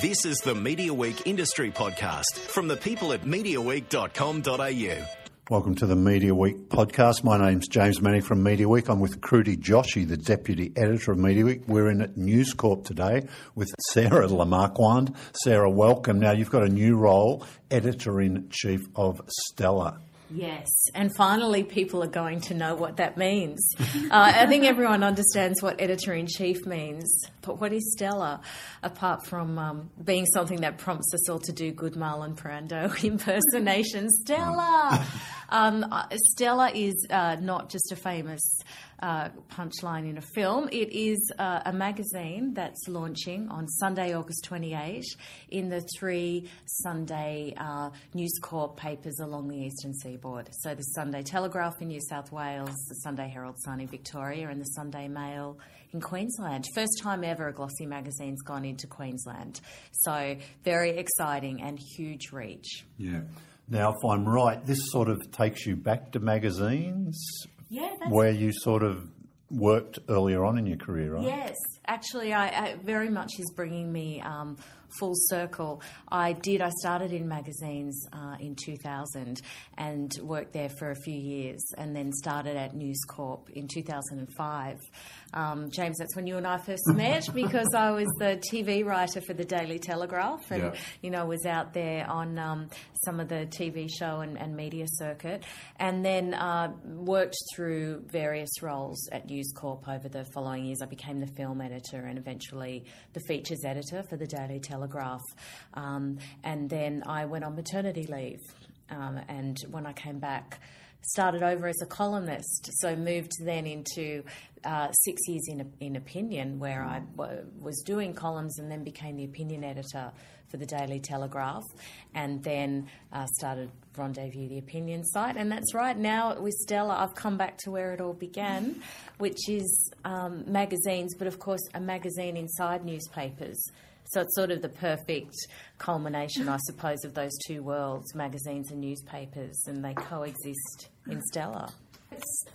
This is the Media Week Industry Podcast from the people at MediaWeek.com.au. Welcome to the Media Week podcast. My name's James Manning from Media Week. I'm with Kruti Joshi, the Deputy Editor of Media Week. We're in at News Corp today with Sarah Lamarquand. Sarrah, welcome. Now, you've got a new role, Editor in Chief of Stellar. Yes, and finally, people are going to know what that means. uh, I think everyone understands what editor in chief means, but what is Stellar, apart from um, being something that prompts us all to do good Marlon Brando impersonation? Stella! Um, uh, Stella is uh, not just a famous uh, punchline in a film. It is uh, a magazine that's launching on Sunday, August 28, in the three Sunday uh, News Corp papers along the eastern seaboard. So the Sunday Telegraph in New South Wales, the Sunday Herald Sun in Victoria, and the Sunday Mail in Queensland. First time ever a glossy magazine's gone into Queensland. So very exciting and huge reach. Yeah. Now, if I'm right, this sort of takes you back to magazines Yeah, that's where you sort of worked earlier on in your career, right? Yes, actually, I, I very much is bringing me um, full circle. I did. I started in magazines uh, in 2000 and worked there for a few years, and then started at News Corp in 2005. Um, James, that's when you and I first met because I was the TV writer for the Daily Telegraph, and Yeah. you know was out there on um, some of the TV show and, and media circuit, and then uh, worked through various roles at News Corp over the following years. I became the film editor and eventually the features editor for the Daily Telegraph, um, and then I went on maternity leave, um, and when I came back. Started over as a columnist, so moved then into uh, six years in, in opinion, where I w- was doing columns and then became the opinion editor for the Daily Telegraph, and then uh, started Rendezview, the opinion site. And that's right, now with Stellar, I've come back to where it all began, which is um, magazines, but of course, a magazine inside newspapers. So it's sort of the perfect culmination, I suppose, of those two worlds magazines and newspapers, and they coexist in Stellar.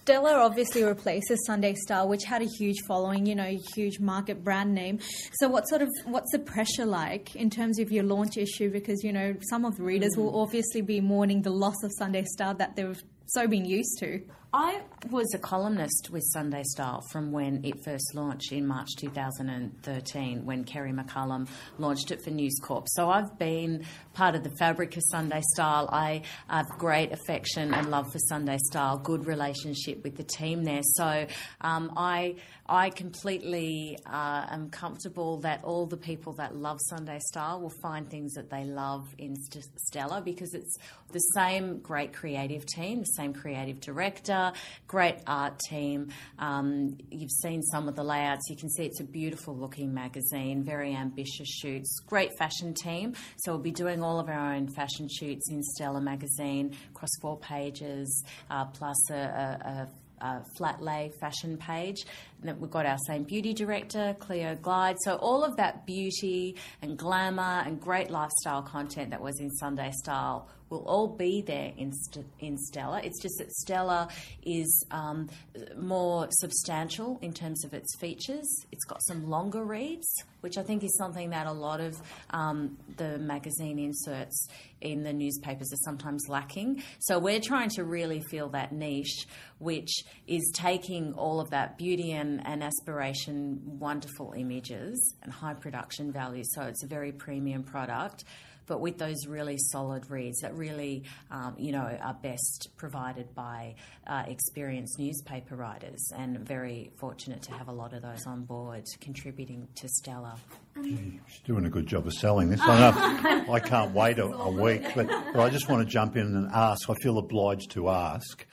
Stellar obviously replaces Sunday Star, which had a huge following, you know, a huge market brand name. So, what sort of what's the pressure like in terms of your launch issue? Because you know, some of the readers mm. will obviously be mourning the loss of Sunday Star that they've so been used to. I was a columnist with Sunday Style from when it first launched in March 2013, when Kerrie McCallum launched it for News Corp. So I've been part of the fabric of Sunday Style. I have great affection and love for Sunday Style, good relationship with the team there. So um, I I completely uh, am comfortable that all the people that love Sunday Style will find things that they love in St- Stellar because it's the same great creative team, the same creative director, great art team. Um, you've seen some of the layouts. You can see it's a beautiful looking magazine, very ambitious shoots, great fashion team. So we'll be doing all of our own fashion shoots in Stellar magazine across four pages, uh, plus a, a, a flat lay fashion page. We've got our same beauty director, Cleo Glyde. So all of that beauty and glamour and great lifestyle content that was in Sunday Style will all be there in, St- in Stellar. It's just that Stellar is um, more substantial in terms of its features. It's got some longer reads, which I think is something that a lot of um, the magazine inserts in the newspapers are sometimes lacking. So we're trying to really fill that niche, which is taking all of that beauty and, and aspiration, wonderful images and high production value. So it's a very premium product. But with those really solid reads that really, um, you know, are best provided by uh, experienced newspaper writers, and very fortunate to have a lot of those on board contributing to Stellar. She's doing a good job of selling this. I, know, I can't wait a, a week, but, but I just want to jump in and ask. I feel obliged to ask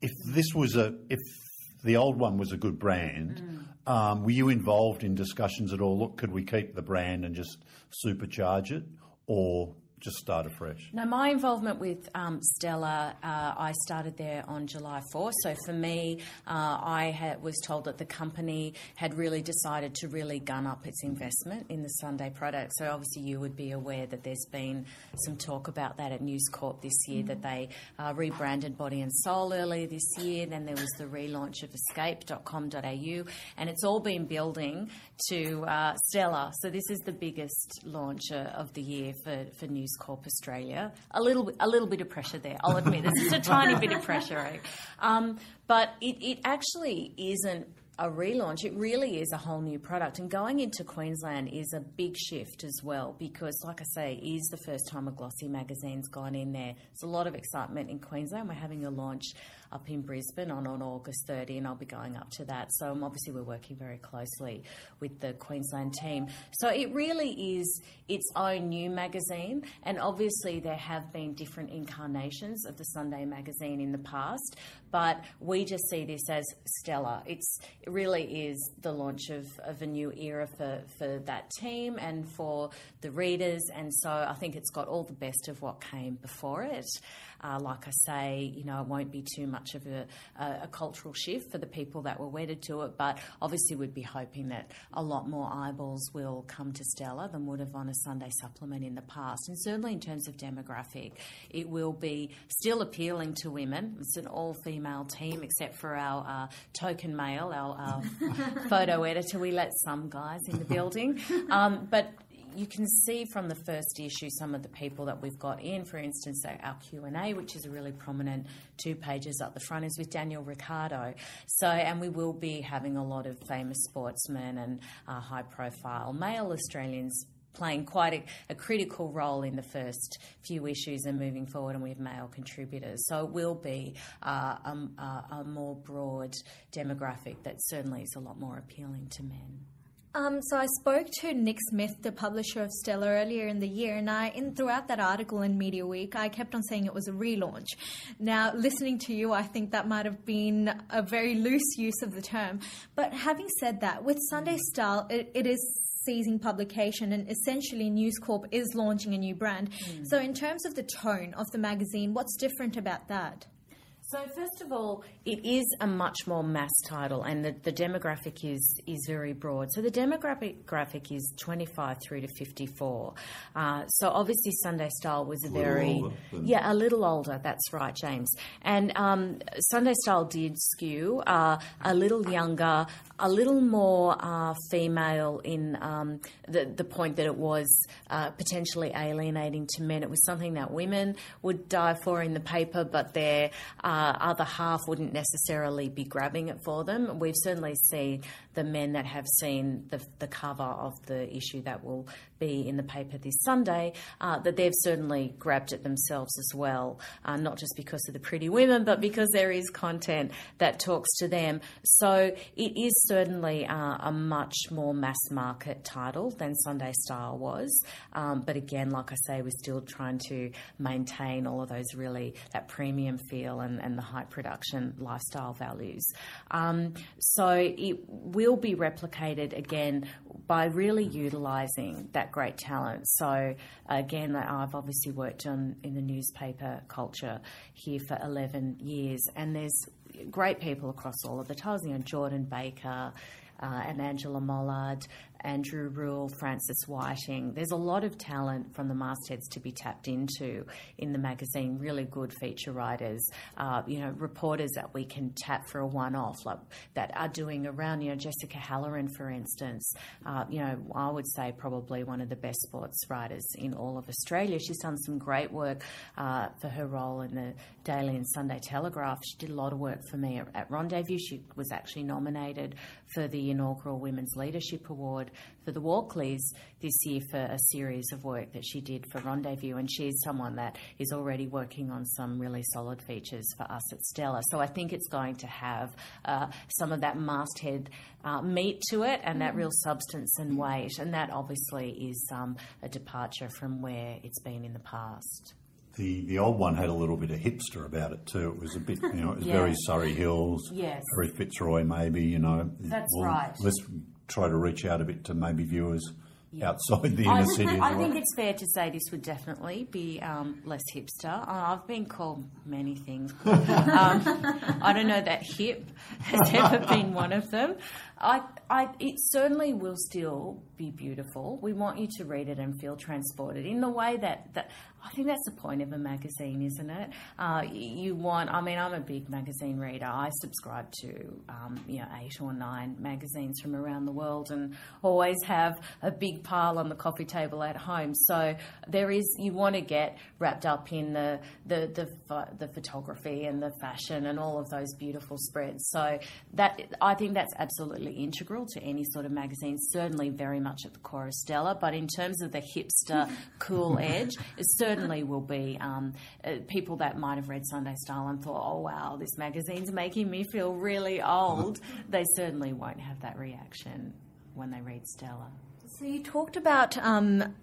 if this was a if the old one was a good brand. Um, were you involved in discussions at all? Look, could we keep the brand and just supercharge it, or just start afresh? No, my involvement with um, Stellar, uh, I started there on July 4. So for me, uh, I was told that the company had really decided to really gun up its investment in the Sunday product. So obviously, you would be aware that there's been some talk about that at News Corp this year, that they uh, rebranded Body and Soul earlier this year. Then there was the relaunch of escape.com.au, and it's all been building to uh, Stellar. So this is the biggest launch of the year for, for News Corp Australia. A little, a little bit of pressure there, I'll admit. There's just a tiny bit of pressure, eh? um, but it, it actually isn't a relaunch. It really is a whole new product. And going into Queensland is a big shift as well because, like I say, it is the first time a glossy magazine's gone in there. There's a lot of excitement in Queensland. We're having a launch up in Brisbane on, on August 30, and I'll be going up to that. So um, obviously, we're working very closely with the Queensland team. So it really is its own new magazine, and obviously, there have been different incarnations of the Sunday magazine in the past, but we just see this as stellar. It's, it really is the launch of, of a new era for, for that team and for the readers, and so I think it's got all the best of what came before it. Uh, like I say, you know, it won't be too much of a, a, a, cultural shift for the people that were wedded to it, but obviously we'd be hoping that a lot more eyeballs will come to Stellar than would have on a Sunday supplement in the past. And certainly in terms of demographic, it will be still appealing to women. It's an all female team except for our uh, token male, our, our photo editor. We let some guys in the building. Um, but you can see from the first issue some of the people that we've got in. For instance, our Q and A, which is a really prominent two pages up the front, is with Daniel Ricciardo. So, and we will be having a lot of famous sportsmen and uh, high-profile male Australians playing quite a, a, critical role in the first few issues and moving forward, and we have male contributors. So it will be uh, a, a more broad demographic that certainly is a lot more appealing to men. Um, so I spoke to Nick Smith, the publisher of Stellar, earlier in the year, and I, in, throughout that article in Media Week, I kept on saying it was a relaunch. Now, listening to you, I think that might have been a very loose use of the term. But having said that, with Sunday Style, it, it is ceasing publication, and essentially News Corp is launching a new brand. Mm. So, in terms of the tone of the magazine, what's different about that? So first of all, it is a much more mass title, and the, the demographic is is very broad. So the demographic graphic is 25 through to 54. Uh, so obviously Sunday Style was a, a very yeah a little older. That's right, James. And um, Sunday Style did skew uh, a little younger, a little more uh, female in um, the the point that it was uh, potentially alienating to men. It was something that women would die for in the paper, but their uh, uh, other half wouldn't necessarily be grabbing it for them. We've certainly seen the men that have seen the, the cover of the issue that will be in the paper this Sunday, uh, that they've certainly grabbed it themselves as well, uh, not just because of the pretty women, but because there is content that talks to them. So it is certainly uh, a much more mass market title than Sunday Style was. Um, but again, like I say, we're still trying to maintain all of those really, that premium feel and, and the high production lifestyle values. Um, so it will be replicated again by really utilising that great talent. So again, I've obviously worked on in the newspaper culture here for 11 years, and there's great people across all of the titles. You know, Jordan Baker. Uh, and Angela Mollard, Andrew Rule, Frances Whiting. There's a lot of talent from the mastheads to be tapped into in the magazine. Really good feature writers, uh, you know, reporters that we can tap for a one-off, like that are doing around. You know, Jessica Halloran, for instance. Uh, you know, I would say probably one of the best sports writers in all of Australia. She's done some great work uh, for her role in the Daily and Sunday Telegraph. She did a lot of work for me at, at Rendezview. She was actually nominated for the inaugural Women's Leadership Award for the Walkleys this year for a series of work that she did for Rendezview, and she's someone that is already working on some really solid features for us at Stellar. So I think it's going to have uh, some of that masthead uh, meat to it and that real substance and weight, and that obviously is um, a departure from where it's been in the past. The, the old one had a little bit of hipster about it too. It was a bit, you know, it was yeah. very Surry Hills, yes. very Fitzroy, maybe. You know, that's well, right. Let's try to reach out a bit to maybe viewers outside the inner city I well. think it's fair to say this would definitely be um, less hipster. Uh, I've been called many things. um, I don't know that hip has ever been one of them. I, I, it certainly will still be beautiful. We want you to read it and feel transported in the way that, that I think that's the point of a magazine, isn't it? Uh, you want, I mean, I'm a big magazine reader. I subscribe to, um, you know, eight or nine magazines from around the world and always have a big pile on the coffee table at home. So there is, you want to get wrapped up in the, the, the, pho- the photography and the fashion and all of those beautiful spreads. So that, I think that's absolutely integral to any sort of magazine, certainly very much at the core of Stellar. But in terms of the hipster, cool edge, it certainly will be um, uh, people that might have read Sunday Style and thought, oh wow, this magazine's making me feel really old. They certainly won't have that reaction when they read Stellar. So you talked about um,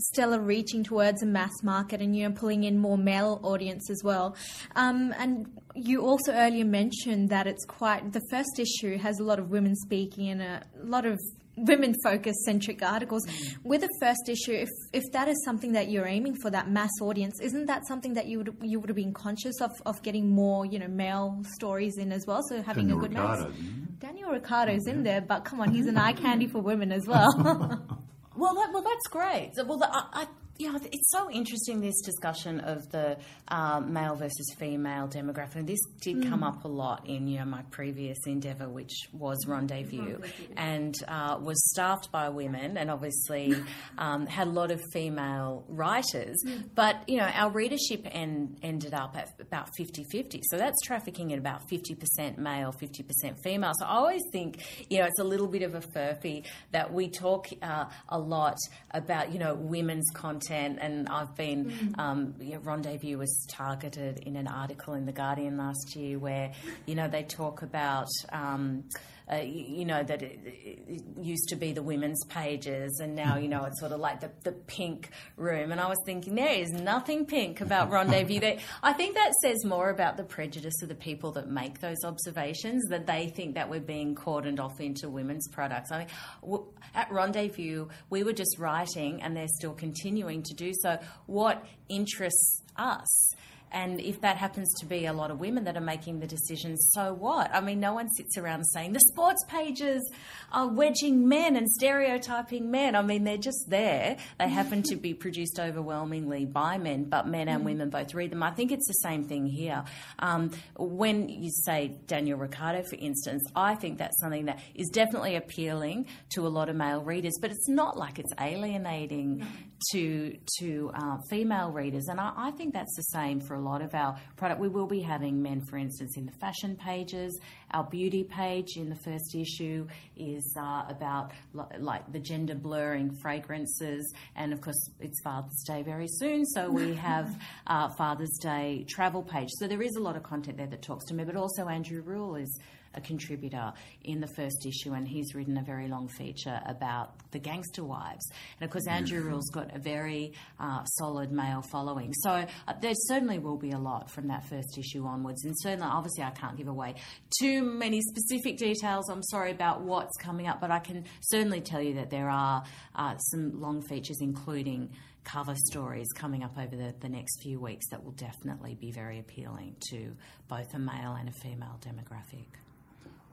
Stellar reaching towards a mass market and you know pulling in more male audience as well. Um, and you also earlier mentioned that it's quite the first issue has a lot of women speaking and a lot of women focused centric articles. With the first issue, if if that is something that you're aiming for that mass audience, isn't that something that you would you would have been conscious of of getting more you know male stories in as well? So having Daniel a good Ricciardo, mass. Daniel Ricciardo's in there, but come on, he's an eye candy for women as well. Well, that, well, that's great. Well, the, I, Know, it's so interesting this discussion of the um, male versus female demographic. And this did come up a lot in you know my previous endeavour, which was Rendezview, and uh, was staffed by women, and obviously um, had a lot of female writers. But you know, our readership en- ended up at about 50-50. So that's trafficking at about fifty percent male, fifty percent female. So I always think you know it's a little bit of a furphy that we talk uh, a lot about you know women's content, and I've been um, you know, Rendezview was targeted in an article in the Guardian last year where you know they talk about. Um, uh, you, you know that it, it used to be the women's pages, and now you know it's sort of like the, the pink room. And I was thinking there is nothing pink about Rendezview. I think that says more about the prejudice of the people that make those observations that they think that we're being cordoned off into women's products. I mean, w- at Rendezview, we were just writing, and they're still continuing to do so. What interests us? And if that happens to be a lot of women that are making the decisions, so what? I mean, no one sits around saying the sports pages are wedging men and stereotyping men. I mean, they're just there. They happen to be produced overwhelmingly by men, but men and women both read them. I think it's the same thing here. Um, when you say Daniel Ricciardo, for instance, I think that's something that is definitely appealing to a lot of male readers, but it's not like it's alienating to to uh, female readers, and I, I think that's the same for a lot of our product. We will be having men, for instance, in the fashion pages. Our beauty page in the first issue is uh, about li- like the gender blurring fragrances, and of course, it's Father's Day very soon, so we have uh, Father's Day travel page. So there is a lot of content there that talks to me, but also Andrew Rule is a contributor in the first issue, and he's written a very long feature about the gangster wives. And of course, Andrew Rule's got a very uh, solid male following. So uh, there certainly will be a lot from that first issue onwards. And certainly, obviously, I can't give away too many specific details. I'm sorry about what's coming up, but I can certainly tell you that there are uh, some long features, including cover stories coming up over the, the next few weeks that will definitely be very appealing to both a male and a female demographic.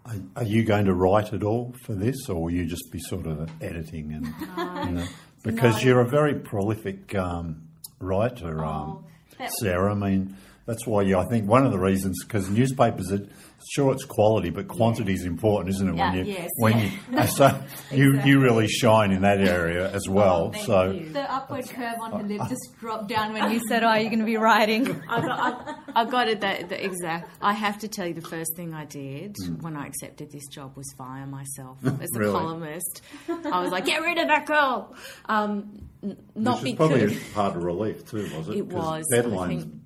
Are, are you going to write it all for this, or will you just be sort of editing and you know, because you're a very prolific um, writer, um, Sarrah? I mean, that's why you. I think one of the reasons because newspapers are sure it's quality, but quantity is important, isn't it? Yeah, when you yes, when you and so you you really shine in that area as well. thank so. you. The upward curve on her lip just dropped down when you said, "Oh, you're going to be writing." I got, I, I got it. That the exact. I have to tell you, the first thing I did when I accepted this job was fire myself as a. Really? columnist. I was like, "Get rid of that girl." Um, n- not Which is because probably a part of relief too, was it? it 'Cause was. I Deadlines think-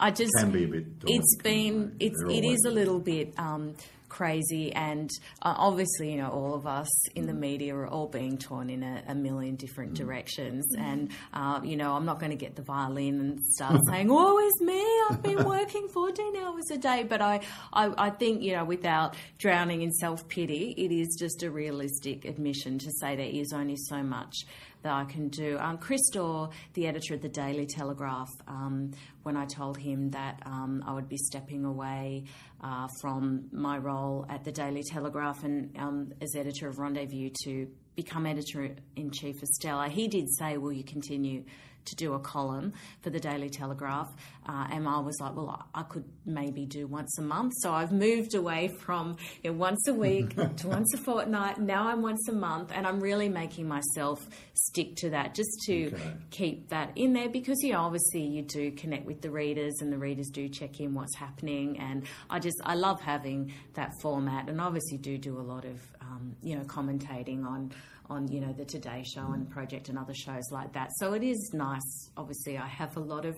I just can be a bit. daunting, it's been it's it is a little bit um, crazy. And uh, obviously, you know, all of us in the media are all being torn in a, a million different directions. And, uh, you know, I'm not going to get the violin and start saying, oh, it's me, I've been working 14 hours a day. But I, I, I think, you know, without drowning in self pity, it is just a realistic admission to say there is only so much that I can do. Um, Chris Dore, the editor of the Daily Telegraph, um, when I told him that um, I would be stepping away uh, from my role at the Daily Telegraph and um, as editor of Rendezview to become editor in chief of Stellar, he did say, Will you continue? To do a column for the Daily Telegraph. Uh, and I was like, well, I could maybe do once a month. So I've moved away from you know, once a week to once a fortnight. Now I'm once a month, and I'm really making myself stick to that just to okay. keep that in there because, you know, obviously you do connect with the readers and the readers do check in what's happening. And I just, I love having that format and obviously do do a lot of, um, you know, commentating on on you know the Today Show and Project and other shows like that. So it is nice. Obviously, I have a lot of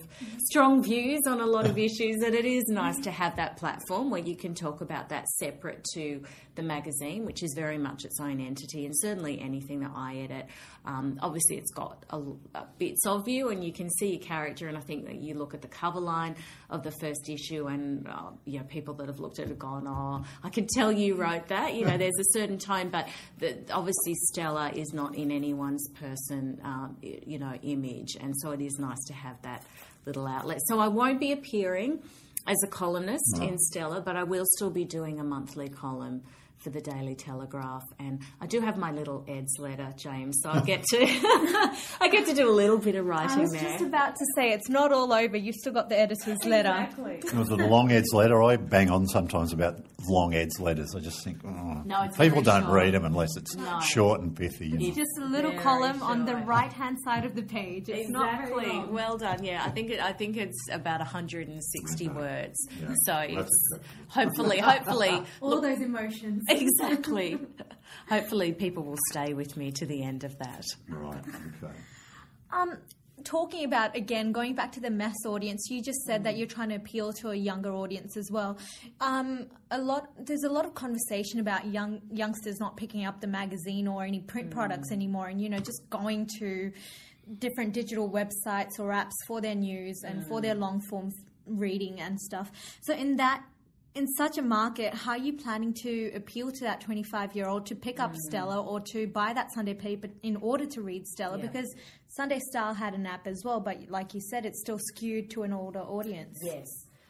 strong views on a lot of issues, and it is nice to have that platform where you can talk about that separate to the magazine, which is very much its own entity, and certainly anything that I edit. Um, obviously, it's got a, a bits of you, and you can see your character. And I think that you look at the cover line of the first issue, and uh, you know people that have looked at it have gone, "Oh, I can tell you wrote that." You know, there's a certain tone, but the, obviously Stellar is not in anyone's person, um, you know, image, and so it is nice to have that little outlet. So I won't be appearing as a columnist no. in Stellar, but I will still be doing a monthly column for the Daily Telegraph, and I do have my little Ed's letter, James. So I get to I get to do a little bit of writing there. I was there. just about to say it's not all over. You've still got the editor's letter. Exactly. It Was it a long Ed's letter? I bang on sometimes about long Ed's letters. I just think, oh, no, people don't short. read them unless it's no. short and pithy. It's just a little very column short. on the right hand side of the page. It's exactly. Well done. Yeah, I think it, I think it's about 160 okay. words. Yeah. So it's hopefully, hopefully, all look, those emotions. Exactly. Hopefully, people will stay with me to the end of that. Right. Okay. Um, talking about again going back to the mass audience you just said that you're trying to appeal to a younger audience as well um, a lot there's a lot of conversation about young youngsters not picking up the magazine or any print mm. products anymore and you know just going to different digital websites or apps for their news and mm. for their mm. long form reading and stuff so in that in such a market, how are you planning to appeal to that 25 year old to pick up mm. Stellar or to buy that Sunday paper in order to read Stellar? Yeah. Because Sunday Style had an app as well, but like you said, it's still skewed to an older audience. Yes,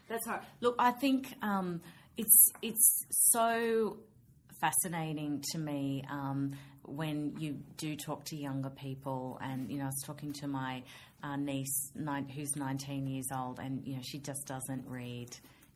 that's right. Look, I think um, it's it's so fascinating to me um, when you do talk to younger people, and you know, I was talking to my uh, niece nine, who's 19 years old, and you know, she just doesn't read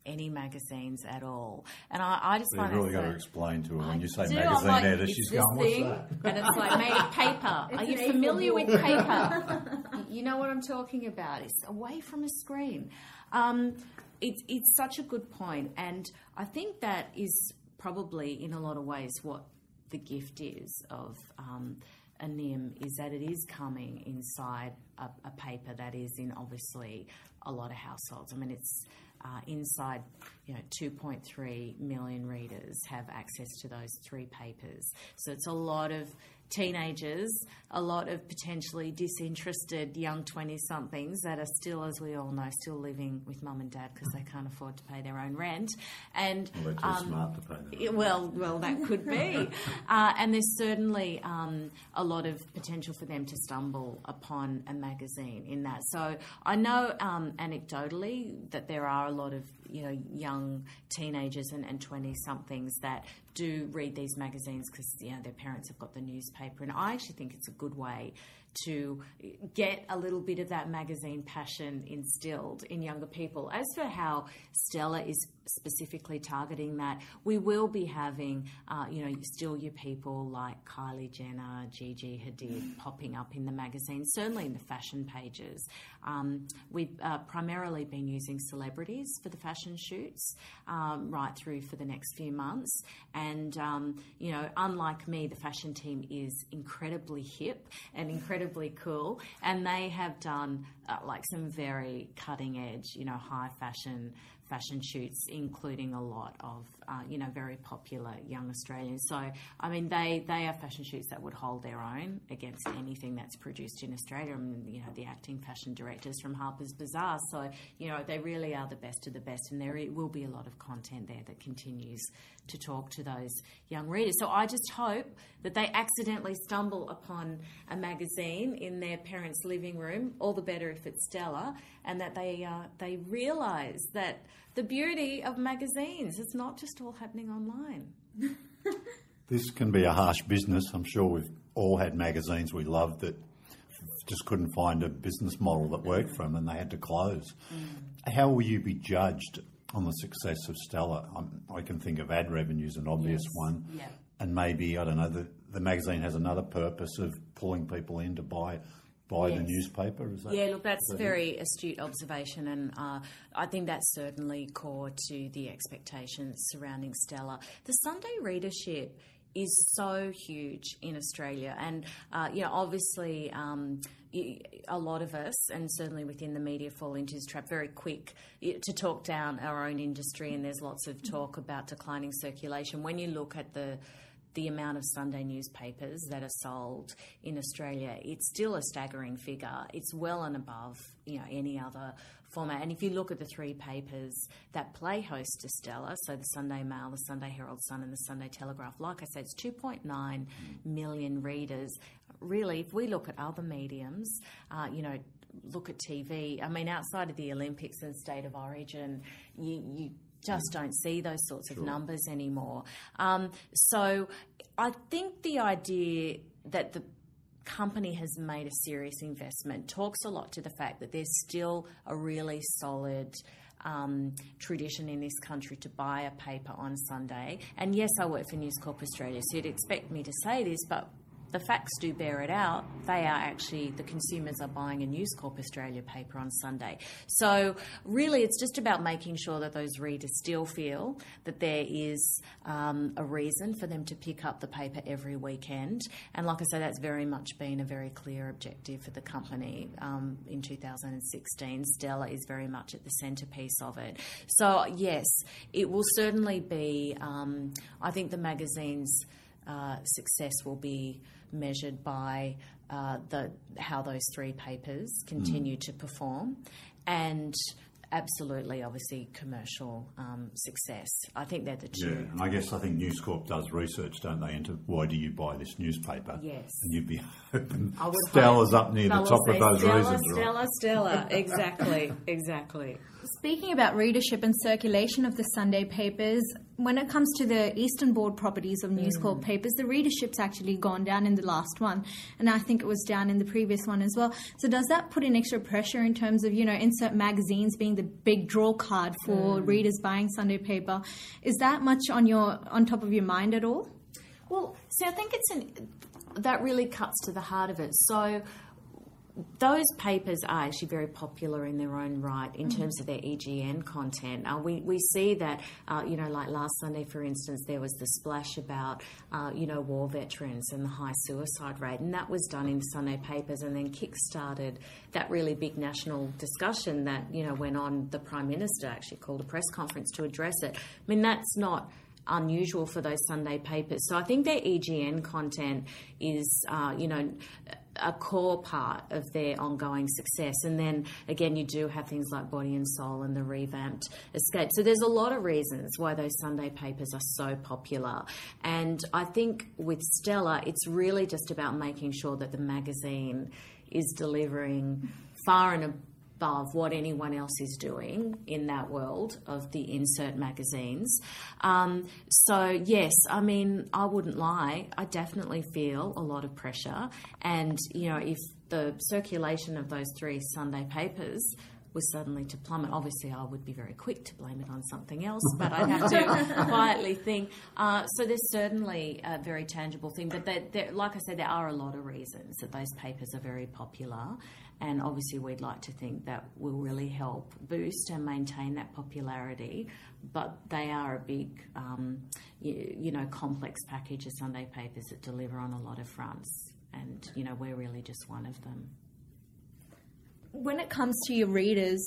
any magazines at all. And I, I just so find you've really got to explain to her when you say do. magazine like, editor, she's going, "What's that?" And it's like made of paper. Are you familiar with paper? you know what I'm talking about. It's away from a screen. Um, it's it's such a good point, and I think that is probably in a lot of ways what the gift is of. Um, a NIM is that it is coming inside a, a, paper that is in obviously a lot of households. I mean, it's uh, inside, you know, 2.3 million readers have access to those three papers. So it's a lot of teenagers, a lot of potentially disinterested young 20 somethings that are still, as we all know, still living with mum and dad because they can't afford to pay their own rent. And well, they're um, smart to pay well, well, that could be. uh, and there's certainly um, a lot of potential for them to stumble upon a magazine in that. So I know um, anecdotally that there are a lot of you know young teenagers and, and 20 somethings that do read these magazines because you know their parents have got the newspaper and I actually think it's a good way to get a little bit of that magazine passion instilled in younger people. As for how Stellar is specifically targeting that, we will be having, uh, you know, still your people like Kylie Jenner, Gigi Hadid popping up in the magazine, certainly in the fashion pages. Um, we've uh, primarily been using celebrities for the fashion shoots um, right through for the next few months. And, um, you know, unlike me, the fashion team is incredibly hip and incredibly cool. And they have done uh, like some very cutting edge, you know, high fashion fashion shoots, including a lot of uh, you know very popular young Australians. So I mean, they they are fashion shoots that would hold their own against anything that's produced in Australia. I mean, you know, the acting fashion directors from Harper's Bazaar. So you know, they really are the best of the best, and there will be a lot of content there that continues to talk to those young readers. So I just hope that they accidentally stumble upon a magazine in their parents' living room. All the better if it's Stellar, and that they uh, they realise that the beauty of magazines it's not just all happening online. This can be a harsh business. I'm sure we've all had magazines we loved that just couldn't find a business model that worked for them and they had to close. Mm. How will you be judged on the success of Stellar? I'm, i can think of ad revenue as an obvious Yes. one. Yeah. And maybe, I don't know, the, the magazine has another purpose of pulling people in to buy buy the newspaper. Is that Yeah, look, that's a very astute observation, and uh, I think that's certainly core to the expectations surrounding Stellar. The Sunday readership is so huge in Australia, and uh, you know, obviously. Um, a lot of us, and certainly within the media, fall into this trap very quick to talk down our own industry. And there's lots of talk about declining circulation. When you look at the the amount of Sunday newspapers that are sold in Australia, it's still a staggering figure. It's well and above you know any other format. And if you look at the three papers that play host to Stellar, so the Sunday Mail, the Sunday Herald Sun, and the Sunday Telegraph, like I said, it's 2.9 million readers. Really, if we look at other mediums, uh, you know. Look at TV. I mean, outside of the Olympics and State of Origin, you, you just don't see those sorts of numbers anymore. Um, so I think the idea that the company has made a serious investment talks a lot to the fact that there's still a really solid um, tradition in this country to buy a paper on Sunday. And yes, I work for News Corp Australia, so you'd expect me to say this, but the facts do bear it out. They are actually, the consumers are buying a News Corp Australia paper on Sunday. So, really, it's just about making sure that those readers still feel that there is um, a reason for them to pick up the paper every weekend. And, like I say, that's very much been a very clear objective for the company um, in 2016. Stellar is very much at the centrepiece of it. So, yes, it will certainly be, um, I think the magazine's uh, success will be measured by uh, the how those three papers continue to perform, and absolutely, obviously, commercial um, success. I think they're the Yeah, two. and I guess I think News Corp does research, don't they, into why do you buy this newspaper? Yes. And you'd be hoping Stellar's hope up near the top of those Stella, reasons. right? Stella, Stella. Exactly, exactly. Speaking about readership and circulation of the Sunday papers, when it comes to the Eastern Board properties of News Mm. Corp papers, the readership's actually gone down in the last one, and I think it was down in the previous one as well. So does that put in extra pressure in terms of you know insert magazines being the big draw card for Mm. readers buying Sunday paper? Is that much on your on top of your mind at all? Well, see, I think it's an that really cuts to the heart of it. So those papers are actually very popular in their own right in terms of their EGN content. Uh, we, we see that, uh, you know, like last Sunday, for instance, there was the splash about, uh, you know, war veterans and the high suicide rate, and that was done in the Sunday papers and then kick-started that really big national discussion that, you know, went on. The Prime Minister actually called a press conference to address it. I mean, that's not unusual for those Sunday papers. So I think their EGN content is, uh, you know, a core part of their ongoing success. And then again, you do have things like Body and Soul and the revamped Escape. So there's a lot of reasons why those Sunday papers are so popular. And I think with Stellar, it's really just about making sure that the magazine is delivering far and above what anyone else is doing in that world of the insert magazines. Um, so, yes, I mean, I wouldn't lie. I definitely feel a lot of pressure. And, you know, if the circulation of those three Sunday papers was suddenly to plummet, obviously I would be very quick to blame it on something else, but I'd have to quietly think. Uh, so there's certainly a very tangible thing, but there, there, like I said, there are a lot of reasons that those papers are very popular, and obviously we'd like to think that will really help boost and maintain that popularity. But they are a big, um, you, you know, complex package of Sunday papers that deliver on a lot of fronts, and you know we're really just one of them. When it comes to your readers,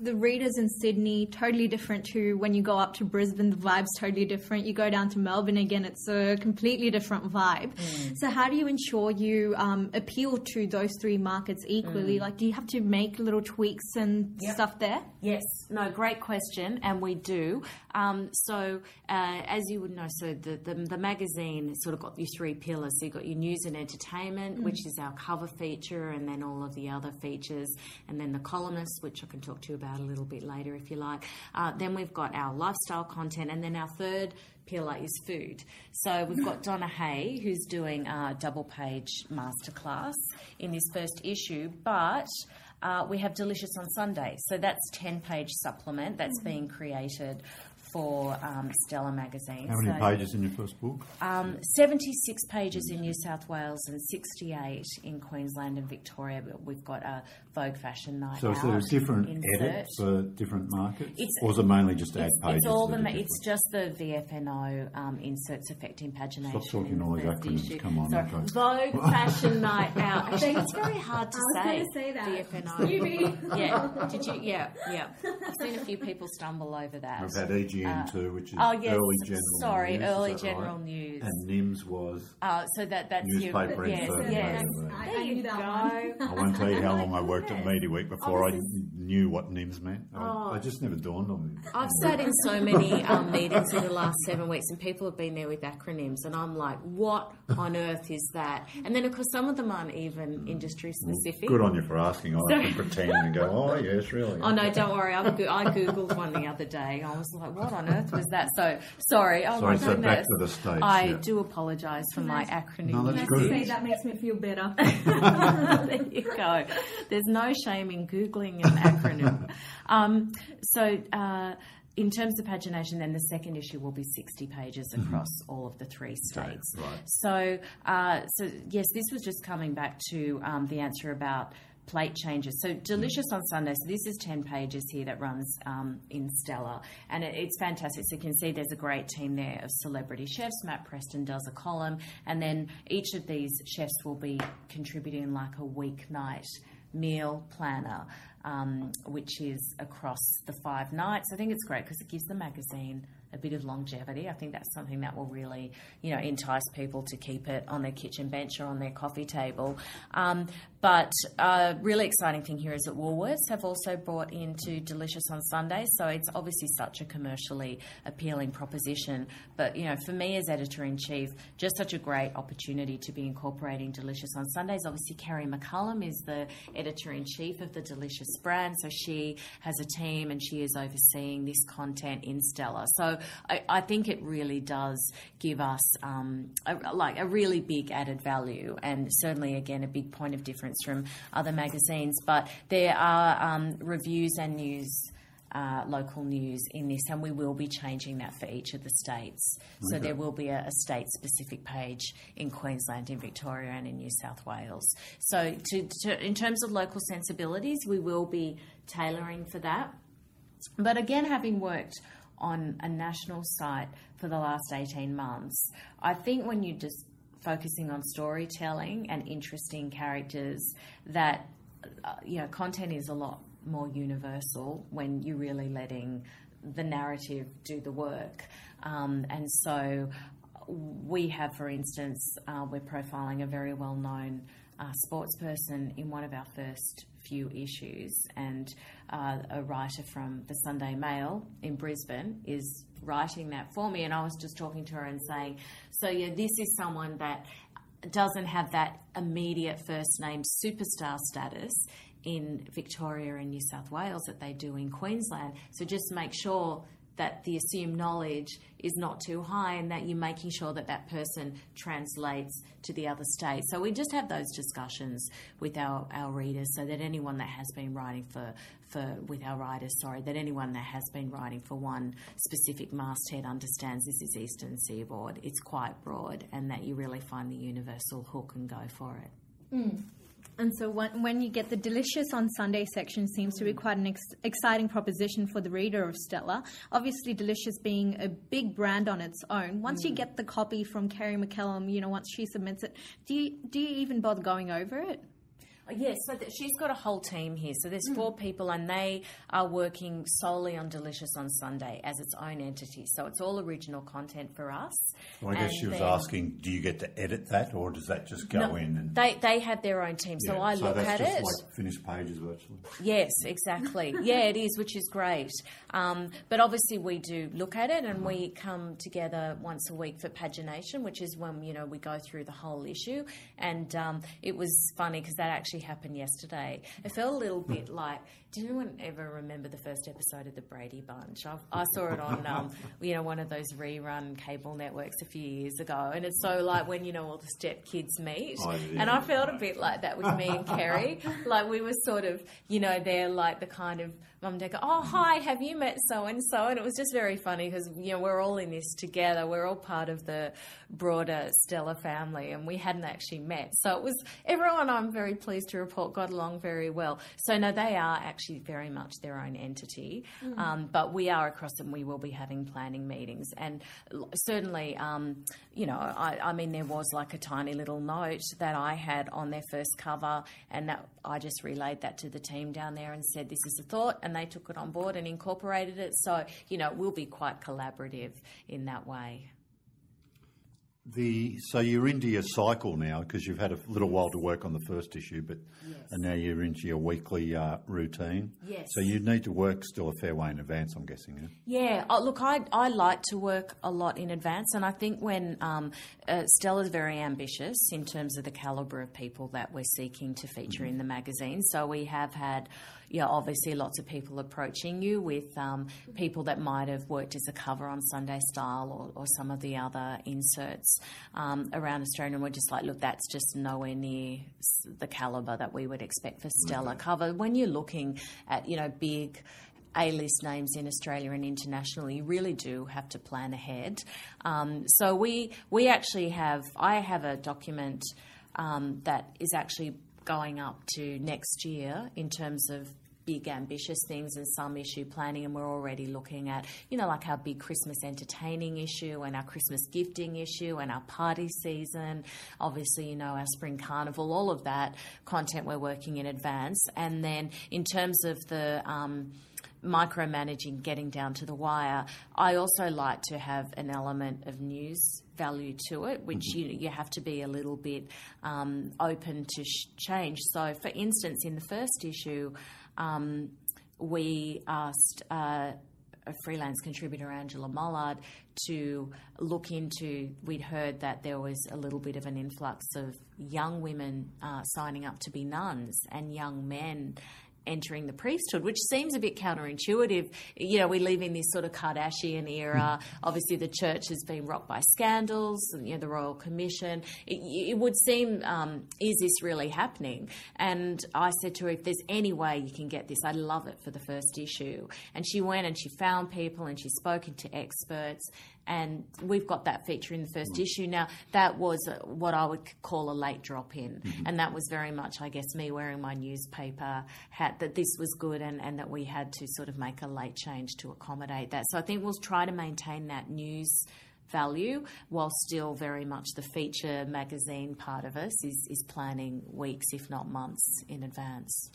the readers in Sydney totally different to when you go up to Brisbane. The vibe's totally different. You go down to Melbourne again, it's a completely different vibe. Mm. So how do you ensure you um, appeal to those three markets equally? Like, do you have to make little tweaks and Mm. Yep. stuff there? Yes, no, great question, and we do. Um, so, uh, as you would know, so the, the the magazine sort of got your three pillars. So you've got your news and entertainment, which is our cover feature, and then all of the other features, and then the columnists, which I can talk to you about a little bit later if you like. Uh, then we've got our lifestyle content, and then our third pillar is food. So we've got Donna Hay, who's doing a double page masterclass in this first issue, but uh, we have Delicious on Sunday. So that's 10 page supplement that's being created for um, Stellar magazine. How many So, pages in your first book? Um, 76 pages in New South Wales and 68 in Queensland and Victoria. We've got a Vogue Fashion Night So is out. there a different insert. edit for different markets? It's- or is it mainly just ad pages? it's all the. ma- It's just the VFNO um, inserts affecting pagination. Stop talking all these first acronyms. issue. Come on, Sorry. okay. Vogue Fashion Night Out. Actually, it's very hard to I was say. gonna say that. VFNO. yeah. Did you? Yeah. Yeah. I've seen a few people stumble over that. I've had EGN too, which is Oh yes, early general sorry, news. is early general right? news. And NIMS was. Uh, so that that's Newspaper your, yes, insert, yes. I- There I you go. I won't tell you how long I worked at Yes. Media Week before I this knew what NIMS meant. I, Oh. I just never dawned on me. I've sat in so many um, meetings in the last seven weeks, and people have been there with acronyms, and I'm like, "What on earth is that?" And then, of course, some of them aren't even industry specific. Good on you for asking. I So- can pretend and go, oh, yes, really. Oh no, don't worry. I, go- I googled one the other day. I was like, "What on earth was that?" So sorry. Oh Sorry, my so back to the States, I yeah. do apologise for my acronym. No, that's good. say that makes me feel better. there you go. There's no shame in Googling an acronym. Um, so, uh, in terms of pagination, then the second issue will be 60 pages across all of the three states. right. So, uh, so yes, this was just coming back to um, the answer about plate changes. So delicious on Sunday. So this is 10 pages here that runs um, in Stellar and it, it's fantastic. So you can see there's a great team there of celebrity chefs. Matt Preston does a column and then each of these chefs will be contributing like a weeknight meal planner. Um, which is across the five nights. I think it's great because it gives the magazine a bit of longevity. I think that's something that will really, you know, entice people to keep it on their kitchen bench or on their coffee table. Um, but a really exciting thing here is that Woolworths have also brought into Delicious on Sundays, so it's obviously such a commercially appealing proposition. But you know, for me as editor in chief, just such a great opportunity to be incorporating Delicious on Sundays. Obviously, Kerrie McCallum is the editor in chief of the Delicious brand, so she has a team and she is overseeing this content in Stellar. So I, I think it really does give us um, a, like a really big added value, and certainly again a big point of difference from other magazines. But there are um, reviews and news. Uh, local news in this, and we will be changing that for each of the states. So there will be a, a state-specific page in Queensland, in Victoria, and in New South Wales. So, to, to, in terms of local sensibilities, we will be tailoring for that. But again, having worked on a national site for the last 18 months, I think when you're just focusing on storytelling and interesting characters, that uh, you know, content is a lot more universal when you're really letting the narrative do the work. Um, and so we have, for instance, uh, we're profiling a very well known uh, sports person in one of our first few issues, and uh, a writer from the Sunday Mail in Brisbane is writing that for me. And I was just talking to her and saying, So, yeah, this is someone that doesn't have that immediate first name superstar status in Victoria and New South Wales that they do in Queensland. So just make sure that the assumed knowledge is not too high and that you're making sure that that person translates to the other state. So we just have those discussions with our, our readers so that anyone that has been writing for, for with our writers, sorry, that anyone that has been writing for one specific masthead understands this is Eastern Seaboard. It's quite broad and that you really find the universal hook and go for it. Mm. And so when, when you get the delicious on Sunday section seems to be mm. quite an ex- exciting proposition for the reader of Stellar. Obviously, delicious being a big brand on its own. Once you mm. get the copy from Kerrie McCallum, you know, once she submits it, do you do you even bother going over it? Yes, so that she's got a whole team here. So there's four people, and they are working solely on Delicious on Sunday as its own entity. So it's all original content for us. Well, I guess And she was then- asking, do you get to edit that, or does that just go No, in and? they they have their own team. So Yeah, I look that's at just it. like finished pages virtually. Yes, exactly. yeah, it is, which is great. Um, but obviously, we do look at it, and we come together once a week for pagination, which is when you know we go through the whole issue. And um, it was funny because that actually happened yesterday. It felt a little bit hmm. like. Did anyone ever remember the first episode of the Brady Bunch? I, I saw it on, um, you know, one of those rerun cable networks a few years ago, and it's so like when you know all the step kids meet, Oh, yeah. and I felt a bit like that with me and Kerrie. Like we were sort of, you know, they're like the kind of mum and dad go, oh hi, have you met so and so? And it was just very funny because you know we're all in this together. We're all part of the broader Stellar family, and we hadn't actually met. So it was everyone. I'm very pleased to report got along very well. So no, they are actually very much their own entity, um, but we are across them. We will be having planning meetings, and certainly, um, you know, I, I mean, there was like a tiny little note that I had on their first cover, and that I just relayed that to the team down there and said, "This is a thought," and they took it on board and incorporated it. So you know, we'll be quite collaborative in that way. The so you're into your cycle now because you've had a little while to work on the first issue, but and now you're into your weekly uh, routine. Yes. So you need to work still a fair way in advance. I'm guessing. Yeah? Yeah, oh, look, I, I like to work a lot in advance, and I think when um, uh, Stellar's very ambitious in terms of the calibre of people that we're seeking to feature in the magazine. So we have had, yeah, obviously lots of people approaching you with um, people that might have worked as a cover on Sunday Style or, or some of the other inserts um, around Australia, and we're just like, look, that's just nowhere near the calibre that we would expect for Stellar cover. When you're looking at, you know, big a-list names in Australia and internationally, you really do have to plan ahead. Um, so we we actually have I have a document um, that is actually going up to next year in terms of big ambitious things and some issue planning and we're already looking at you know like our big christmas entertaining issue and our christmas gifting issue and our party season obviously you know our spring carnival all of that content we're working in advance and then in terms of the um, micromanaging, getting down to the wire. I also like to have an element of news value to it, which you you have to be a little bit um, open to sh- change. So, for instance, in the first issue, um, we asked. Uh, a freelance contributor, Angela Mollard, to look into. We'd heard that there was a little bit of an influx of young women uh, signing up to be nuns and young men entering the priesthood, which seems a bit counterintuitive. You know, we live in this sort of Kardashian era. Obviously, the church has been rocked by scandals, you know, the Royal Commission. It, it would seem, um, is this really happening? And I said to her, if there's any way you can get this, I'd love it for the first issue. And she went and she found people and she's spoken to experts. And we've got that feature in the first issue. Now, that was uh, what I would call a late drop in. And that was very much, I guess, me wearing my newspaper hat that this was good and, and that we had to sort of make a late change to accommodate that. So I think we'll try to maintain that news value while still very much the feature magazine part of us is, is planning weeks, if not months, in advance.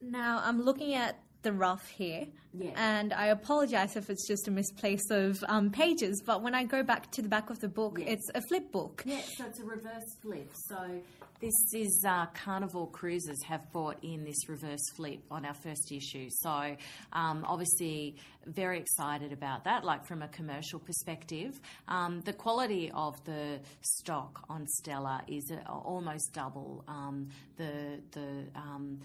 Now I'm looking at the rough here, Yeah. and I apologize if it's just a misplace of um, pages. But when I go back to the back of the book, it's a flip book. Yeah, so it's a reverse flip. So this is uh, Carnival Cruises have brought in this reverse flip on our first issue. So um, obviously very excited about that. Like from a commercial perspective, um, the quality of the stock on Stellar is uh, almost double um, the the um,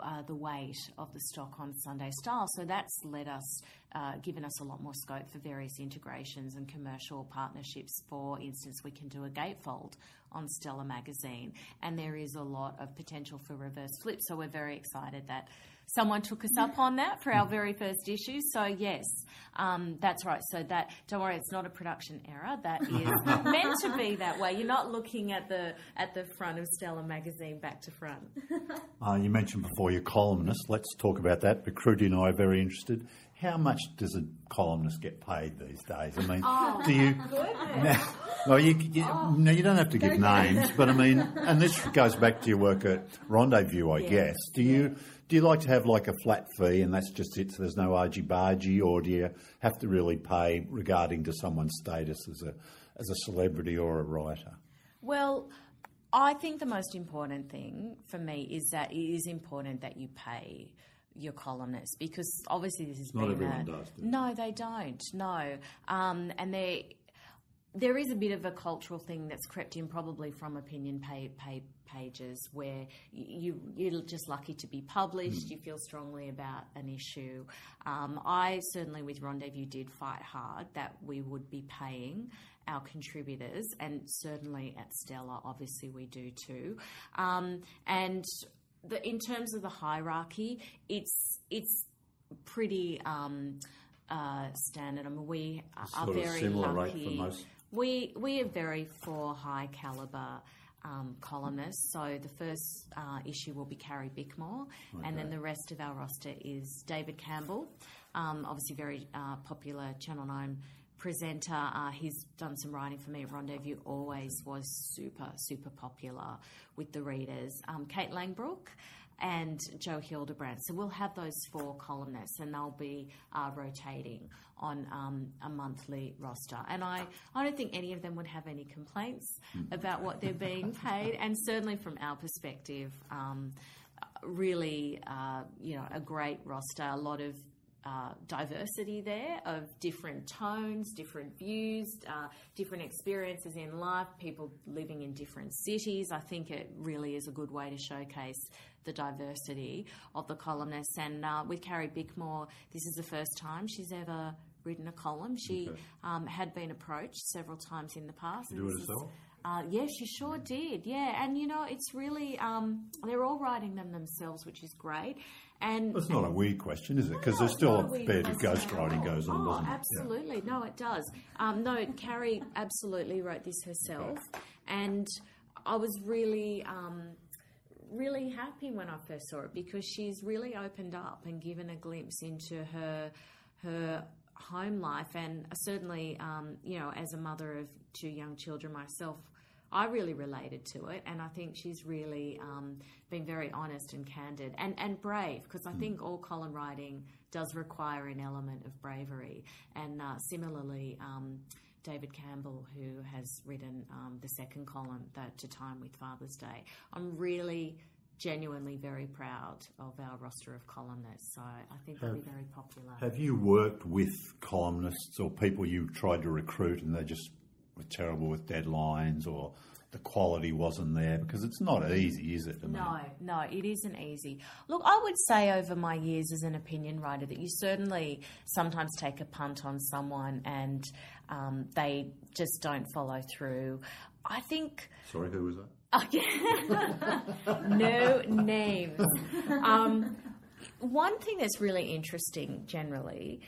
uh, the weight of the stock on Sunday Style. So that's let us uh, given us a lot more scope for various integrations and commercial partnerships. For instance, we can do a gatefold on Stellar magazine, and there is a lot of potential for reverse flip. So we're very excited that someone took us up on that for our very first issue. So yes, um, that's right. So that don't worry, it's not a production error. That is meant to be that way. You're not looking at the at the front of Stellar magazine back to front. Uh, you mentioned before you're columnist. Let's talk about that. But Kruti and I are very interested. How much does a columnist get paid these days? I mean, do you now, Well, you, you, no, you don't have to give names, but I mean, and this goes back to your work at Rendezview, I guess. Do you do you like to have like a flat fee, and that's just it? So there's no argy bargy, or do you have to really pay regarding to someone's status as a as a celebrity or a writer? Well, I think the most important thing for me is that it is important that you pay your columnists because obviously this is Not everyone a, does, do they? No, they don't. No, um, and they there is a bit of a cultural thing that's crept in probably from opinion pay, pay pages where you you're just lucky to be published you feel strongly about an issue. Um, I certainly with Rendezview did fight hard that we would be paying our contributors and certainly at Stellar obviously we do too. Um, and the, in terms of the hierarchy it's it's pretty um, uh, standard. I mean we are very similar rate for lucky we we are very for high caliber um, columnists. So the first uh, issue will be Carrie Bickmore, and then the rest of our roster is David Campbell, um, obviously very uh, popular Channel Nine presenter. Uh, he's done some writing for me at Rendezview. Always was super super popular with the readers. Um, Kate Langbroek. And Joe Hildebrand. So we'll have those four columnists, and they'll be uh, rotating on um, a monthly roster. And I, I don't think any of them would have any complaints about what they're being paid. And certainly from our perspective, um, really, uh, you know, a great roster, a lot of uh, diversity there of different tones, different views, uh, different experiences in life, people living in different cities. I think it really is a good way to showcase the diversity of the columnists. And uh, with Carrie Bickmore, this is the first time she's ever written a column. She Okay. um, had been approached several times in the past. and Do it herself? uh, yeah, she sure did. Yeah, and you know, it's really um, they're all writing them themselves, which is great. And it's not a weird question, is it? Because no, there's still a bit of ghostwriting goes on, oh, it? Yeah. absolutely. No, it does. Um, no, Carrie absolutely wrote this herself, and I was really. Um, Really happy when I first saw it because she's really opened up and given a glimpse into her her home life, and certainly, um, you know, as a mother of two young children myself, I really related to it, and I think she's really um, been very honest and candid and, and brave because I think all column writing does require an element of bravery. And uh, similarly, um, David Campbell, who has written um, the second column, that To Time with Father's Day, I'm really genuinely very proud of our roster of columnists. So I think they'll be very popular. Have you worked with columnists or people you've tried to recruit and they just were terrible with deadlines or the quality wasn't there? Because it's not easy, is it? No, no, it isn't easy. Look, I would say over my years as an opinion writer that you certainly sometimes take a punt on someone and um, they just don't follow through. I think Sorry, who was that? Oh, yeah. no names. Um, one thing that's really interesting generally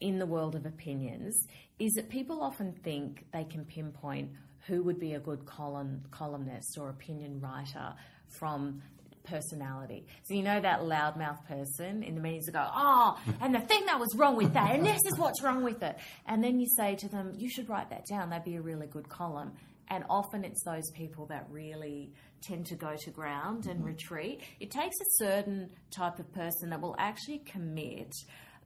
in the world of opinions is that people often think they can pinpoint who would be a good column, columnist or opinion writer from personality. So you know that loudmouth person in the meetings that go, oh, and the thing that was wrong with that, and this is what's wrong with it. And then you say to them, you should write that down. That'd be a really good column. And often it's those people that really tend to go to ground and retreat. It takes a certain type of person that will actually commit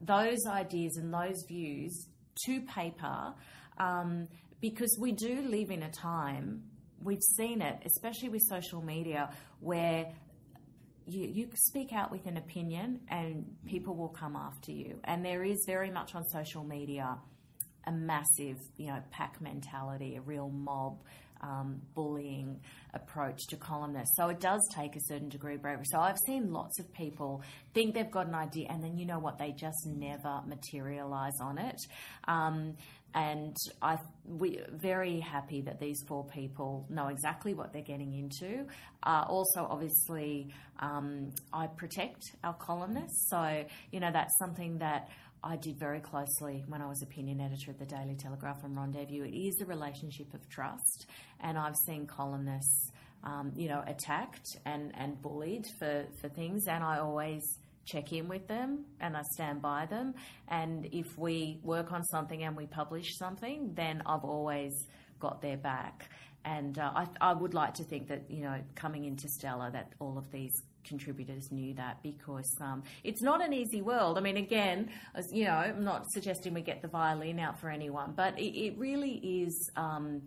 those ideas and those views to paper um, because we do live in a time, we've seen it, especially with social media, where you, you speak out with an opinion and people will come after you. And there is very much on social media a massive, you know, pack mentality, a real mob um, bullying approach to columnists. So it does take a certain degree of bravery. So I've seen lots of people think they've got an idea, and then you know what, they just never materialise on it. Um, and I we very happy that these four people know exactly what they're getting into. Uh, also, obviously, um, I protect our columnists, so you know that's something that. I did very closely when I was opinion editor at the Daily Telegraph and Rendezview. It is a relationship of trust, and I've seen columnists, um, you know, attacked and, and bullied for, for things, and I always check in with them and I stand by them. And if we work on something and we publish something, then I've always got their back. And uh, I, I would like to think that, you know, coming into Stellar, that all of these contributors knew that because um, it's not an easy world. I mean, again, as, you know, I'm not suggesting we get the violin out for anyone, but it, it really is. Um,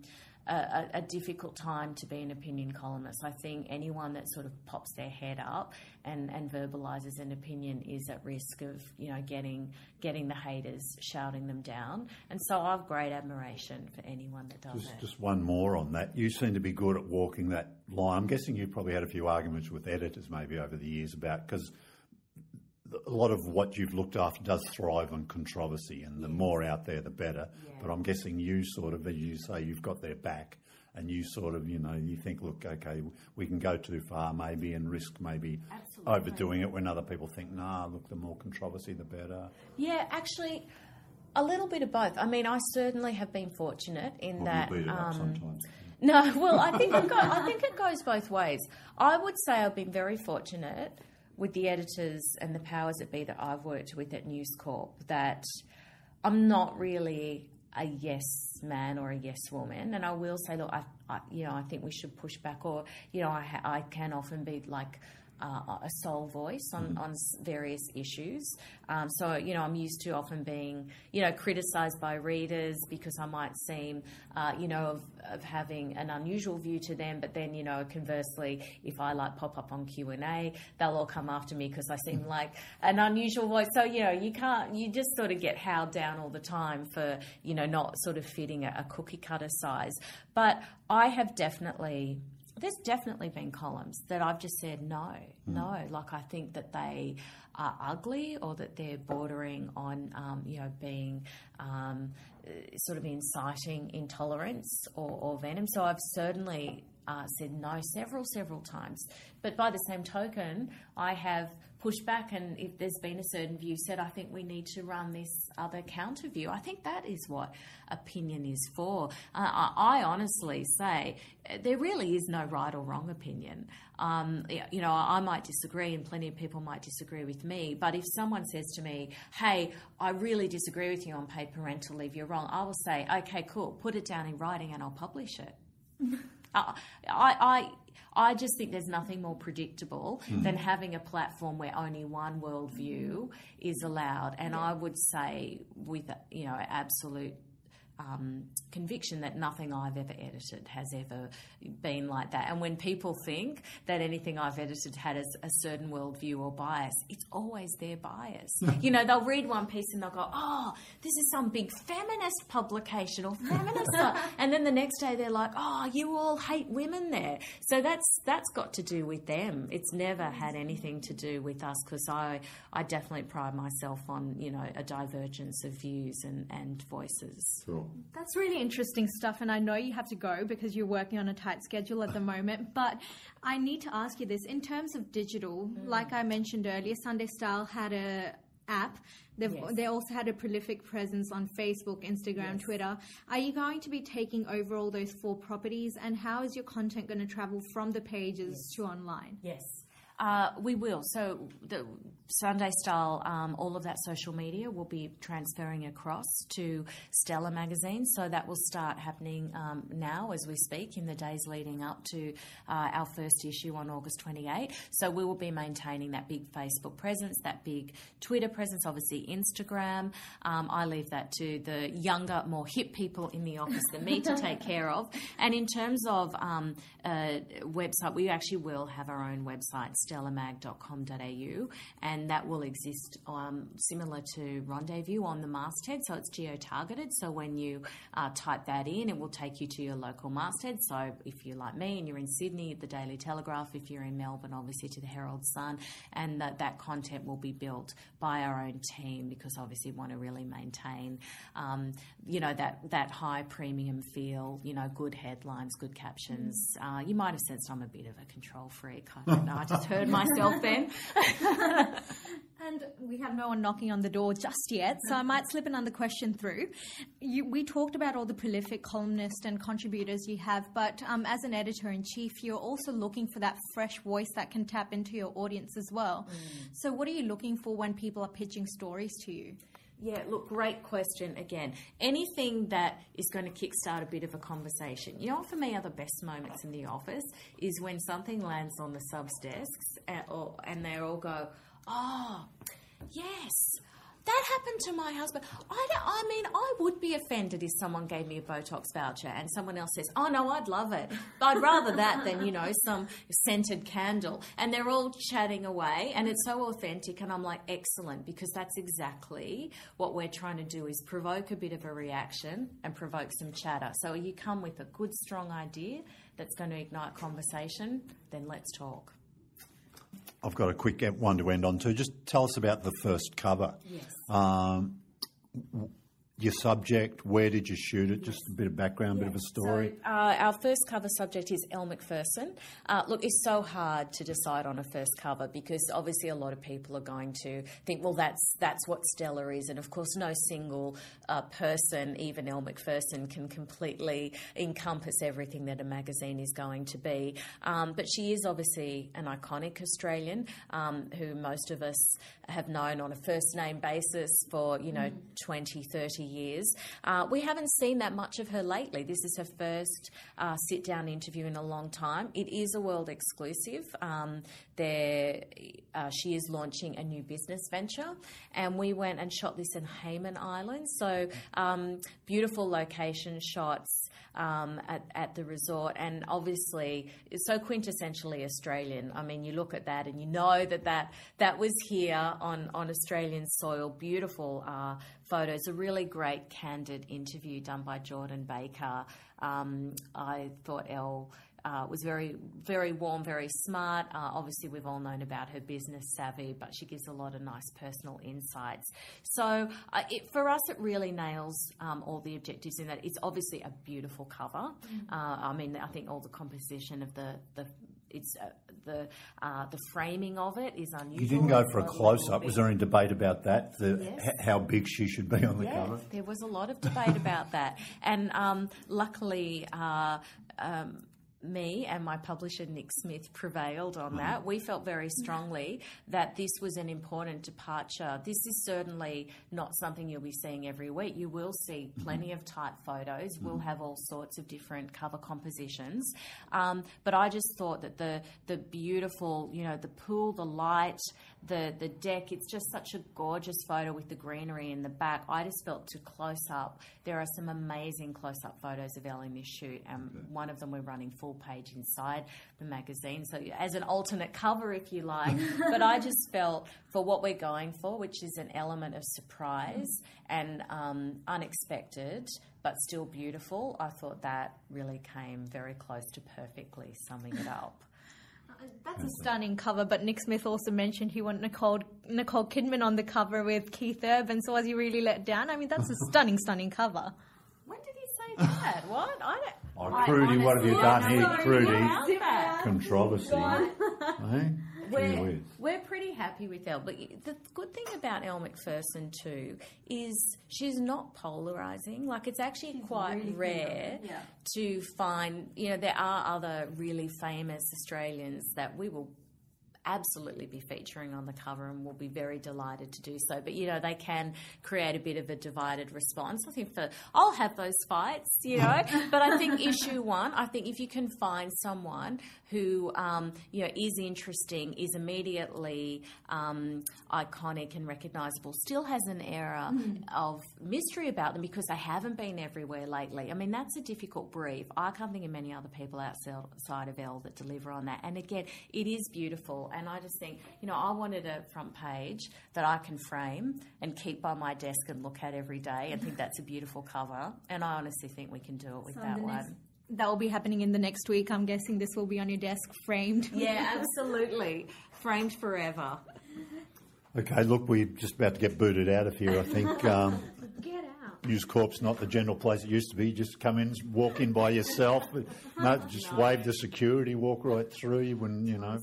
a, a, difficult time to be an opinion columnist. I think anyone that sort of pops their head up and, and verbalizes an opinion is at risk of you know getting getting the haters shouting them down. And so I have great admiration for anyone that does just, it. Just one more on that. You seem to be good at walking that line. I'm guessing you've probably had a few arguments with editors maybe over the years about because a lot of what you've looked after does thrive on controversy, and the more out there, the better. Yeah. But I'm guessing you sort of, as you say, you've got their back, and you sort of, you know, you think, look, okay, we can go too far maybe and risk maybe Absolutely. overdoing it when other people think, nah, look, the more controversy, the better. Yeah, actually, a little bit of both. I mean, I certainly have been fortunate in Well, that. you beat it up um, sometimes. No, well, I think it go, I think it goes both ways. I would say I've been very fortunate with the editors and the powers that be that I've worked with at News Corp that I'm not really a yes man or a yes woman, and I will say, look, I, I you know, I think we should push back, or you know, I, I can often be like uh, a sole voice on, on various issues. Um, so, you know, I'm used to often being, you know, criticised by readers because I might seem, uh, you know, of, of having an unusual view to them. But then, you know, conversely, if I like pop up on Q and A, they'll all come after me because I seem like an unusual voice. So, you know, you can't, you just sort of get howled down all the time for, you know, not sort of fitting a, a cookie cutter size. But I have definitely there's definitely been columns that I've just said no, no. Like I think that they are ugly or that they're bordering on, um, you know, being um, sort of inciting intolerance or, or venom. So I've certainly uh, said no several, several times. But by the same token, I have pushed back, and if there's been a certain view said, I think we need to run this other counter view. I think that is what opinion is for. Uh, I, honestly say uh, there really is no right or wrong opinion. Um, you know, I might disagree, and plenty of people might disagree with me. But if someone says to me, "Hey, I really disagree with you on paid parental leave. You're wrong," I will say, "Okay, cool. Put it down in writing, and I'll publish it." I, I, I just think there's nothing more predictable hmm. than having a platform where only one worldview is allowed. And I would say, with you know, absolute um, conviction that nothing I've ever edited has ever been like that. And when people think that anything I've edited had a, a certain worldview or bias, it's always their bias. you know, they'll read one piece and they'll go, "Oh, this is some big feminist publication or feminist," and then the next day they're like, "Oh, you all hate women there." So that's that's got to do with them. It's never had anything to do with us because I I definitely pride myself on you know a divergence of views and and voices. Sure. That's really interesting stuff, and I know you have to go because you're working on a tight schedule at the moment. But I need to ask you this: in terms of digital, like I mentioned earlier, Sunday Style had a app. They've, Yes. They also had a prolific presence on Facebook, Instagram, Twitter. Are you going to be taking over all those four properties, and how is your content going to travel from the pages to online? Yes. Uh, we will. So the Sunday Style, um, all of that social media will be transferring across to Stellar magazine. So that will start happening um, now as we speak in the days leading up to uh, our first issue on August 28. So we will be maintaining that big Facebook presence, that big Twitter presence, obviously Instagram. Um, I leave that to the younger, more hip people in the office than me to take care of. And in terms of um, uh, website, we actually will have our own website, stellarmag.com.au, and that will exist um, similar to Rendezview on the masthead. So it's geo targeted. So when you uh, type that in, it will take you to your local masthead. So if you're like me and you're in Sydney, the Daily Telegraph, if you're in Melbourne, obviously to the Herald Sun, and that, that content will be built by our own team because obviously we want to really maintain, um, you know, that, that high premium feel, you know, good headlines, good captions. Uh, you might have sensed I'm a bit of a control freak. I don't know. I just heard myself then. And we have no one knocking on the door just yet, so I might slip another question through. You, we talked about all the prolific columnists and contributors you have, but um, as an editor in chief, you're also looking for that fresh voice that can tap into your audience as well. So, what are you looking for when people are pitching stories to you? Yeah, look, great question again. Anything that is going to kickstart a bit of a conversation. You know for me are the best moments in the office is when something lands on the subs desks and, or, and they all go, oh, yes. That happened to my husband. I, I mean, I would be offended if someone gave me a Botox voucher and someone else says, "Oh no, I'd love it." But I'd rather that than you know some scented candle. And they're all chatting away, and it's so authentic. And I'm like, excellent, because that's exactly what we're trying to do: is provoke a bit of a reaction and provoke some chatter. So you come with a good, strong idea that's going to ignite conversation, then let's talk. I've got a quick one to end on too. Just tell us about the first cover. Yes. Um, your subject, where did you shoot it? Just a bit of background, bit of a story. So, uh, our first cover subject is Elle Macpherson. Uh, look, it's so hard to decide on a first cover because obviously a lot of people are going to think, well, that's that's what Stellar is, and of course, no single uh, person, even Elle Macpherson, can completely encompass everything that a magazine is going to be. Um, but she is obviously an iconic Australian um, who most of us have known on a first name basis for you know 20, 30 years. Uh, we haven't seen that much of her lately. This is her first uh, sit down interview in a long time. It is a world exclusive. Um, there, uh, she is launching a new business venture, and we went and shot this in Hayman Island. So um, beautiful location shots um, at, at the resort, and obviously it's so quintessentially Australian. I mean, you look at that and you know that that, that was here on, on Australian soil. Beautiful uh, photos, a really great candid interview done by Jordan Baker. Um, I thought Elle uh, was very, very warm, very smart. Uh, obviously, we've all known about her business savvy, but she gives a lot of nice personal insights. So, uh, it, for us, it really nails um, all the objectives in that it's obviously a beautiful cover. Uh, I mean, I think all the composition of the the it's uh, the uh, the framing of it is unusual. You didn't go for a close up. Was there any debate about that? The, Yes. h- how big she should be on the yeah, cover? there was a lot of debate about that, and um, luckily. Uh, um, me and my publisher Nick Smith prevailed on that. Mm-hmm. We felt very strongly that this was an important departure. This is certainly not something you'll be seeing every week. You will see mm-hmm. plenty of type photos. We'll mm-hmm. have all sorts of different cover compositions. Um, but I just thought that the the beautiful, you know, the pool, the light, the the deck. It's just such a gorgeous photo with the greenery in the back. I just felt to close up. There are some amazing close up photos of Elle in this shoot, and one of them we're running full page inside the magazine, so as an alternate cover, if you like. but I just felt for what we're going for, which is an element of surprise and um, unexpected. But still beautiful. I thought that really came very close to perfectly summing it up. That's a stunning cover, but Nick Smith also mentioned he wanted Nicole Nicole Kidman on the cover with Keith Urban. So was he really let down? I mean, that's a stunning, stunning cover. When did he say that? what? I don't. Oh, I Kruti, what have you done here, know Kruti? Controversy. eh? Gee We're, whiz. we're pretty happy with Elle. But the good thing about Elle Macpherson, too, is she's not polarizing. Like, it's actually quite rare to find, you know, there are other really famous Australians that we will absolutely be featuring on the cover and we'll be very delighted to do so. But you know, they can create a bit of a divided response. I think for I'll have those fights, you know. but I think issue one, I think if you can find someone who um, you know is interesting, is immediately um, iconic and recognisable, still has an air of mystery about them because they haven't been everywhere lately. I mean, that's a difficult brief. I can't think of many other people outside of Elle that deliver on that. And again, it is beautiful. And I just think, you know, I wanted a front page that I can frame and keep by my desk and look at every day and think that's a beautiful cover. And I honestly think we can do it with that one. next- That will be happening in the next week. I'm guessing this will be on your desk, framed. Yeah, absolutely. Framed forever. Okay, look, we're just about to get booted out of here, I think. Um, Get out. News Corp's not the general place it used to be. You just come in, walk in by yourself. No, just wave the security, walk right through you when, you know.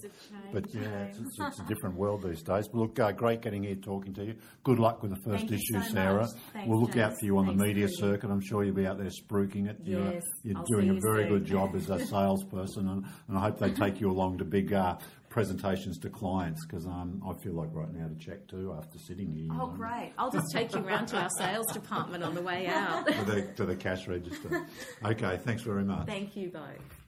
But yeah, it's, it's, it's a different world these days. But look, uh, great getting here talking to you. Good luck with the first Thank issue, so Sarrah. Thanks, we'll look out for you on the media circuit. I'm sure you'll be out there spruiking it. You're, Yes, you're doing a very good job as a salesperson, and, and I hope they take you along to big uh, presentations to clients because um, I feel like right now to check too after sitting here. Oh, know, great. I'll just take you round to our sales department on the way out. To the, to the cash register. Okay, thanks very much. Thank you both.